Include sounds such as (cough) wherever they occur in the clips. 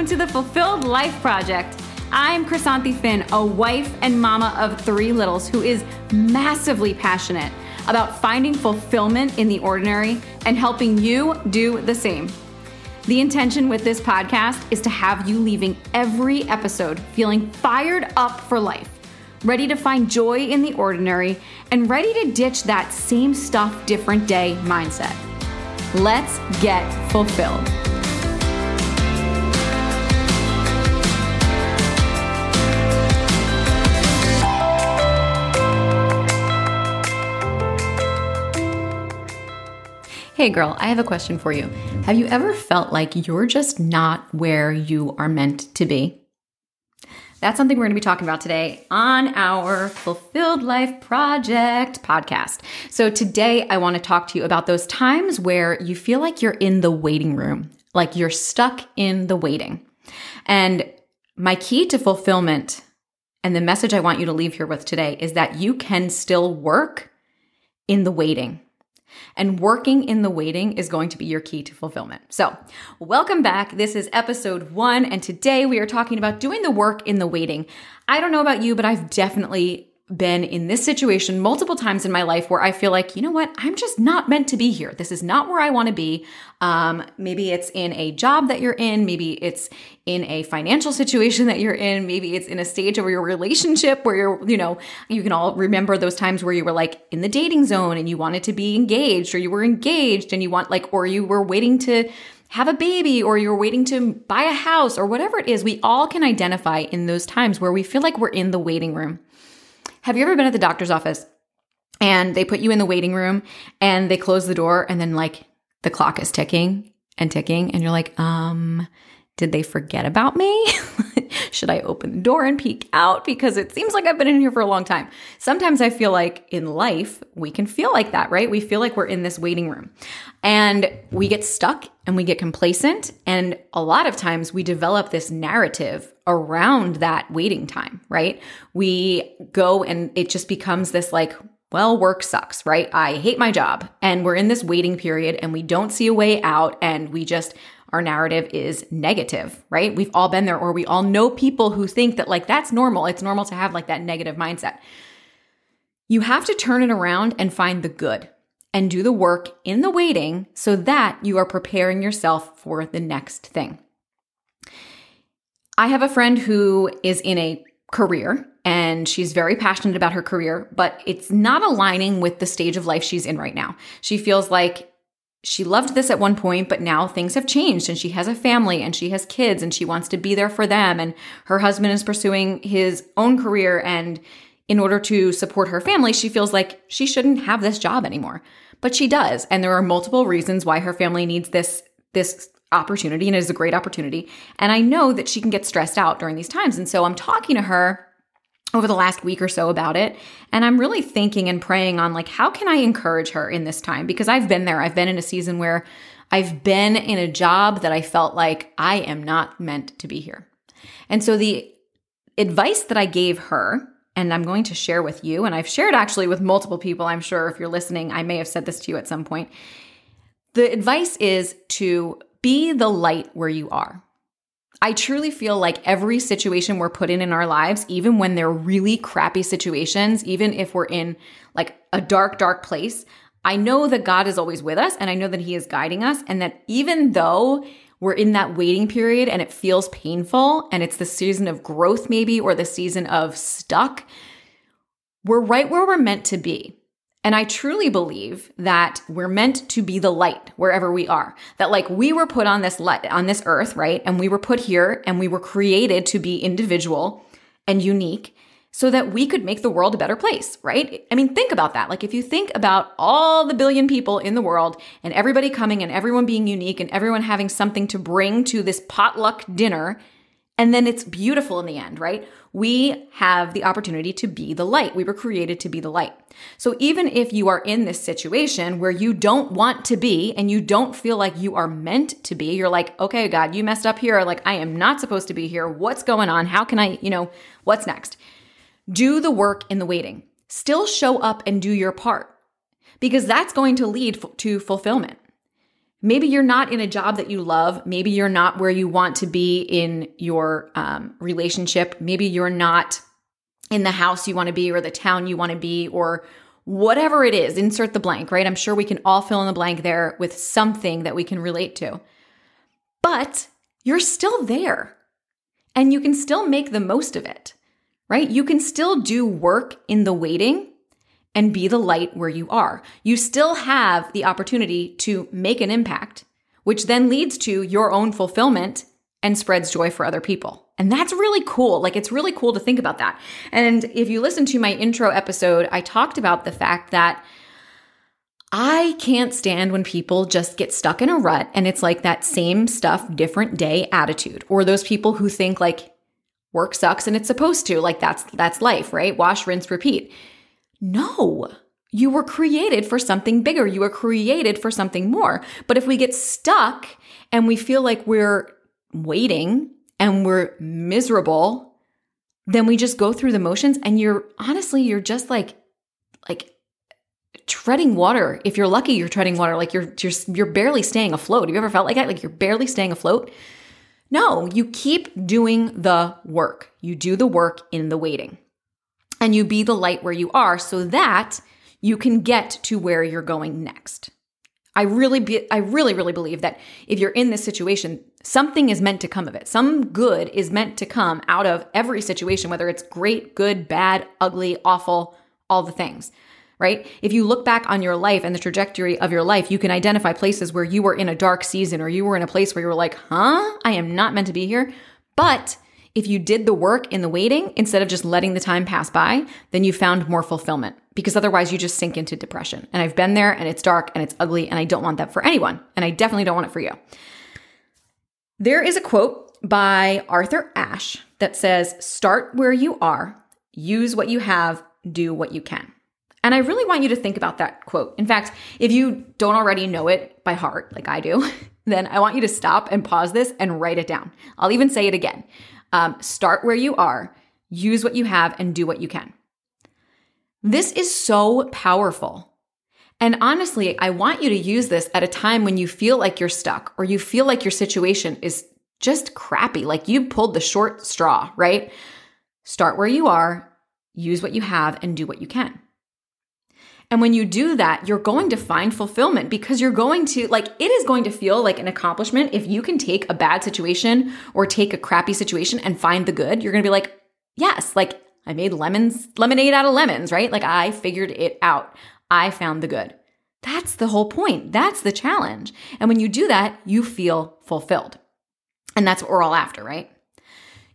welcome to the Fulfilled Life Project. I'm Chrisanthi Finn, a wife and mama of three littles who is massively passionate about finding fulfillment in the ordinary and helping you do the same. The intention with this podcast is to have you leaving every episode feeling fired up for life, ready to find joy in the ordinary, and ready to ditch that same stuff, different day mindset. Let's get fulfilled. Hey girl, I have a question for you. Have you ever felt like you're just not where you are meant to be? That's something we're going to be talking about today on our Fulfilled Life Project podcast. So, today I want to talk to you about those times where you feel like you're in the waiting room, like you're stuck in the waiting. And my key to fulfillment and the message I want you to leave here with today is that you can still work in the waiting. And working in the waiting is going to be your key to fulfillment. So, welcome back. This is episode one, and today we are talking about doing the work in the waiting. I don't know about you, but I've definitely been in this situation multiple times in my life where I feel like, you know what, I'm just not meant to be here. This is not where I want to be. Um, maybe it's in a job that you're in. Maybe it's in a financial situation that you're in. Maybe it's in a stage of your relationship where you're, you know, you can all remember those times where you were like in the dating zone and you wanted to be engaged or you were engaged and you want like, or you were waiting to, have a baby or you're waiting to buy a house or whatever it is, we all can identify in those times where we feel like we're in the waiting room. Have you ever been at the doctor's office and they put you in the waiting room and they close the door and then like the clock is ticking and ticking and you're like, um, did they forget about me? (laughs) Should I open the door and peek out? Because it seems like I've been in here for a long time. Sometimes I feel like in life, we can feel like that, right? We feel like we're in this waiting room and we get stuck and we get complacent. And a lot of times we develop this narrative around that waiting time, right? We go and it just becomes this like, well, work sucks, right? I hate my job. And we're in this waiting period and we don't see a way out and we just our narrative is negative, right? We've all been there, or we all know people who think that like that's normal. It's normal to have like that negative mindset. You have to turn it around and find the good and do the work in the waiting so that you are preparing yourself for the next thing. I have a friend who is in a career and she's very passionate about her career, but it's not aligning with the stage of life she's in right now. She feels like she loved this at one point, but now things have changed and she has a family and she has kids and she wants to be there for them. And her husband is pursuing his own career. And in order to support her family, she feels like she shouldn't have this job anymore. But she does. And there are multiple reasons why her family needs this, this opportunity and it is a great opportunity. And I know that she can get stressed out during these times. And so I'm talking to her over the last week or so about it. And i'm really thinking and praying on like how can i encourage her in this time? Because i've been there. I've been in a season where i've been in a job that i felt like i am not meant to be here. And so the advice that i gave her and i'm going to share with you and i've shared actually with multiple people i'm sure if you're listening i may have said this to you at some point. The advice is to be the light where you are I truly feel like every situation we're put in in our lives, even when they're really crappy situations, even if we're in like a dark, dark place, I know that God is always with us and I know that He is guiding us. And that even though we're in that waiting period and it feels painful and it's the season of growth, maybe, or the season of stuck, we're right where we're meant to be. And I truly believe that we're meant to be the light wherever we are. That like we were put on this light on this earth, right? And we were put here and we were created to be individual and unique so that we could make the world a better place, right? I mean, think about that. Like if you think about all the billion people in the world and everybody coming and everyone being unique and everyone having something to bring to this potluck dinner, and then it's beautiful in the end, right? We have the opportunity to be the light. We were created to be the light. So even if you are in this situation where you don't want to be and you don't feel like you are meant to be, you're like, okay, God, you messed up here. Like, I am not supposed to be here. What's going on? How can I, you know, what's next? Do the work in the waiting. Still show up and do your part because that's going to lead to fulfillment. Maybe you're not in a job that you love. Maybe you're not where you want to be in your um, relationship. Maybe you're not in the house you want to be or the town you want to be or whatever it is. Insert the blank, right? I'm sure we can all fill in the blank there with something that we can relate to. But you're still there and you can still make the most of it, right? You can still do work in the waiting and be the light where you are. You still have the opportunity to make an impact, which then leads to your own fulfillment and spreads joy for other people. And that's really cool. Like, it's really cool to think about that. And if you listen to my intro episode, I talked about the fact that I can't stand when people just get stuck in a rut and it's like that same stuff, different day attitude, or those people who think like work sucks and it's supposed to, like that's that's life, right? Wash, rinse, repeat. No. You were created for something bigger. You were created for something more. But if we get stuck and we feel like we're waiting and we're miserable, then we just go through the motions and you're honestly, you're just like, like treading water. If you're lucky, you're treading water. Like you're, you're, you're barely staying afloat. Have you ever felt like that? Like you're barely staying afloat? No, you keep doing the work. You do the work in the waiting and you be the light where you are so that you can get to where you're going next. I really be, I really really believe that if you're in this situation, something is meant to come of it. Some good is meant to come out of every situation whether it's great, good, bad, ugly, awful, all the things. Right? If you look back on your life and the trajectory of your life, you can identify places where you were in a dark season or you were in a place where you were like, "Huh? I am not meant to be here." But if you did the work in the waiting instead of just letting the time pass by, then you found more fulfillment because otherwise you just sink into depression. And I've been there and it's dark and it's ugly and I don't want that for anyone. And I definitely don't want it for you. There is a quote by Arthur Ashe that says, Start where you are, use what you have, do what you can. And I really want you to think about that quote. In fact, if you don't already know it by heart, like I do, (laughs) then I want you to stop and pause this and write it down. I'll even say it again. Um, start where you are, use what you have, and do what you can. This is so powerful. And honestly, I want you to use this at a time when you feel like you're stuck or you feel like your situation is just crappy, like you pulled the short straw, right? Start where you are, use what you have, and do what you can. And when you do that, you're going to find fulfillment because you're going to, like, it is going to feel like an accomplishment if you can take a bad situation or take a crappy situation and find the good. You're going to be like, yes, like I made lemons, lemonade out of lemons, right? Like I figured it out. I found the good. That's the whole point. That's the challenge. And when you do that, you feel fulfilled. And that's what we're all after, right?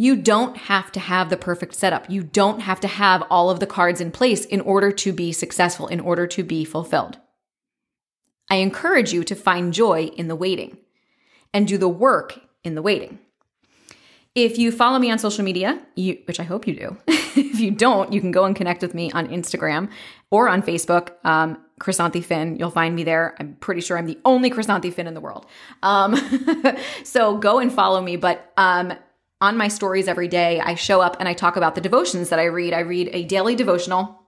You don't have to have the perfect setup. You don't have to have all of the cards in place in order to be successful, in order to be fulfilled. I encourage you to find joy in the waiting and do the work in the waiting. If you follow me on social media, you, which I hope you do, (laughs) if you don't, you can go and connect with me on Instagram or on Facebook. Um, Chrisanthi Finn, you'll find me there. I'm pretty sure I'm the only Chrisanthi Finn in the world. Um, (laughs) so go and follow me. But um, on my stories every day, I show up and I talk about the devotions that I read. I read a daily devotional.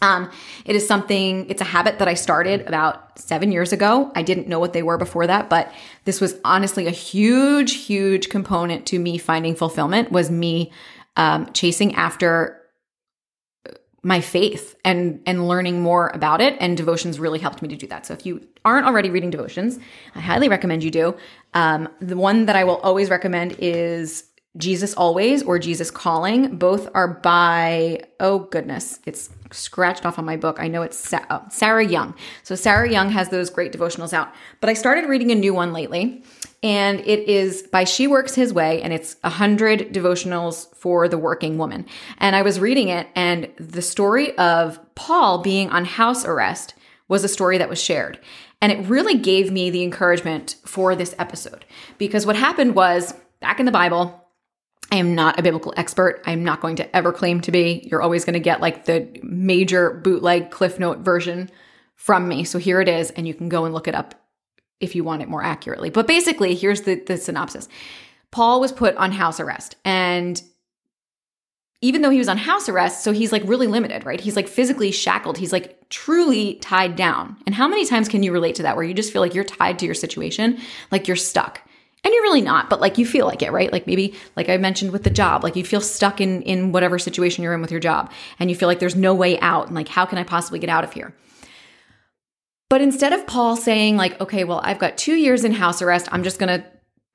Um, it is something, it's a habit that I started about seven years ago. I didn't know what they were before that, but this was honestly a huge, huge component to me finding fulfillment was me um, chasing after my faith and and learning more about it and devotions really helped me to do that so if you aren't already reading devotions i highly recommend you do um, the one that i will always recommend is Jesus Always or Jesus Calling. Both are by, oh goodness, it's scratched off on my book. I know it's Sa- oh, Sarah Young. So Sarah Young has those great devotionals out. But I started reading a new one lately, and it is by She Works His Way, and it's a hundred devotionals for the working woman. And I was reading it, and the story of Paul being on house arrest was a story that was shared. And it really gave me the encouragement for this episode because what happened was back in the Bible, I am not a biblical expert. I'm not going to ever claim to be. You're always going to get like the major bootleg Cliff Note version from me. So here it is, and you can go and look it up if you want it more accurately. But basically, here's the, the synopsis Paul was put on house arrest, and even though he was on house arrest, so he's like really limited, right? He's like physically shackled. He's like truly tied down. And how many times can you relate to that where you just feel like you're tied to your situation, like you're stuck? And you're really not, but like you feel like it, right? Like maybe like I mentioned with the job, like you feel stuck in in whatever situation you're in with your job and you feel like there's no way out and like how can I possibly get out of here? But instead of Paul saying like, "Okay, well, I've got 2 years in house arrest. I'm just to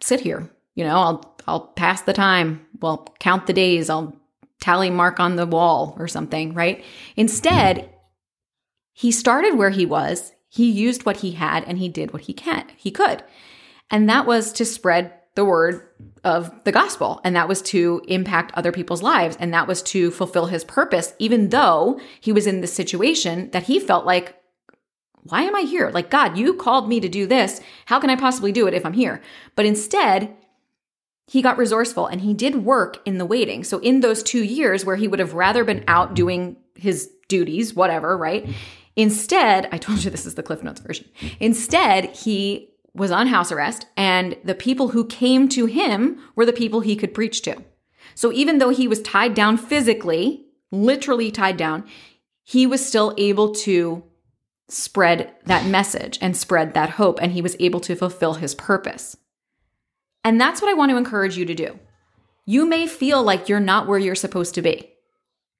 sit here. You know, I'll I'll pass the time. Well, count the days. I'll tally mark on the wall or something, right? Instead, he started where he was. He used what he had and he did what he can he could. And that was to spread the word of the gospel and that was to impact other people's lives and that was to fulfill his purpose even though he was in the situation that he felt like why am I here? Like God, you called me to do this. How can I possibly do it if I'm here? But instead, he got resourceful and he did work in the waiting. So in those 2 years where he would have rather been out doing his duties, whatever, right? Instead, I told you this is the Cliff Notes version. Instead, he was on house arrest and the people who came to him were the people he could preach to. So even though he was tied down physically, literally tied down, he was still able to spread that message and spread that hope and he was able to fulfill his purpose. And that's what I want to encourage you to do. You may feel like you're not where you're supposed to be.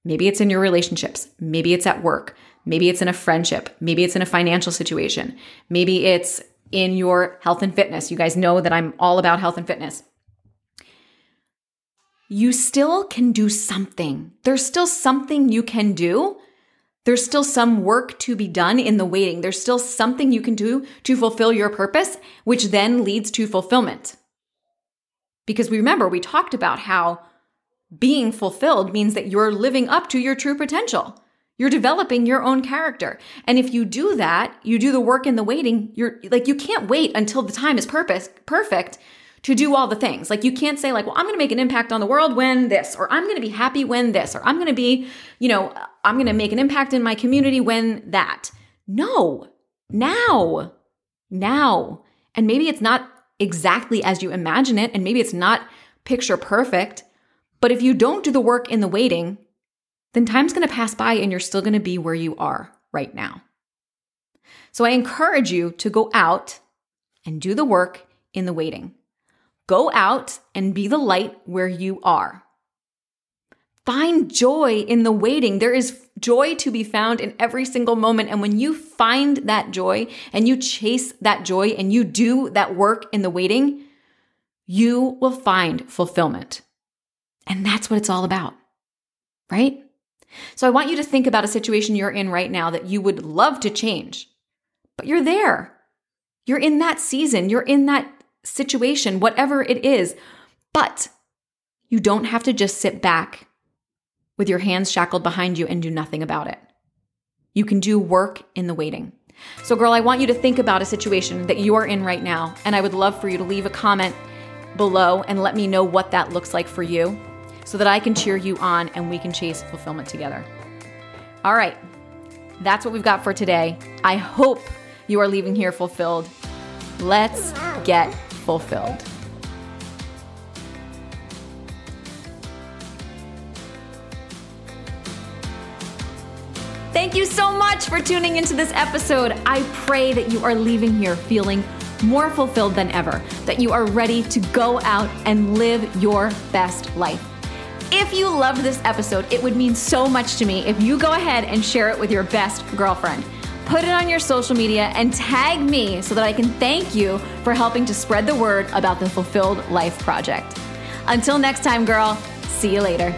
Maybe it's in your relationships. Maybe it's at work. Maybe it's in a friendship. Maybe it's in a financial situation. Maybe it's in your health and fitness. You guys know that I'm all about health and fitness. You still can do something. There's still something you can do. There's still some work to be done in the waiting. There's still something you can do to fulfill your purpose, which then leads to fulfillment. Because we remember, we talked about how being fulfilled means that you're living up to your true potential. You're developing your own character. And if you do that, you do the work in the waiting, you're like, you can't wait until the time is purpose, perfect to do all the things. Like you can't say like, well, I'm going to make an impact on the world when this, or I'm going to be happy when this, or I'm going to be, you know, I'm going to make an impact in my community when that. No, now, now. And maybe it's not exactly as you imagine it, and maybe it's not picture perfect. But if you don't do the work in the waiting, then time's going to pass by and you're still going to be where you are right now. So I encourage you to go out and do the work in the waiting. Go out and be the light where you are. Find joy in the waiting. There is joy to be found in every single moment. And when you find that joy and you chase that joy and you do that work in the waiting, you will find fulfillment. And that's what it's all about, right? So I want you to think about a situation you're in right now that you would love to change, but you're there. You're in that season, you're in that situation, whatever it is. But you don't have to just sit back with your hands shackled behind you and do nothing about it. You can do work in the waiting. So, girl, I want you to think about a situation that you are in right now, and I would love for you to leave a comment below and let me know what that looks like for you so that I can cheer you on and we can chase fulfillment together. All right, that's what we've got for today. I hope you are leaving here fulfilled. Let's get fulfilled. Thank you so much for tuning into this episode. I pray that you are leaving here feeling more fulfilled than ever, that you are ready to go out and live your best life. If you loved this episode, it would mean so much to me if you go ahead and share it with your best girlfriend. Put it on your social media and tag me so that I can thank you for helping to spread the word about the Fulfilled Life Project. Until next time, girl, see you later.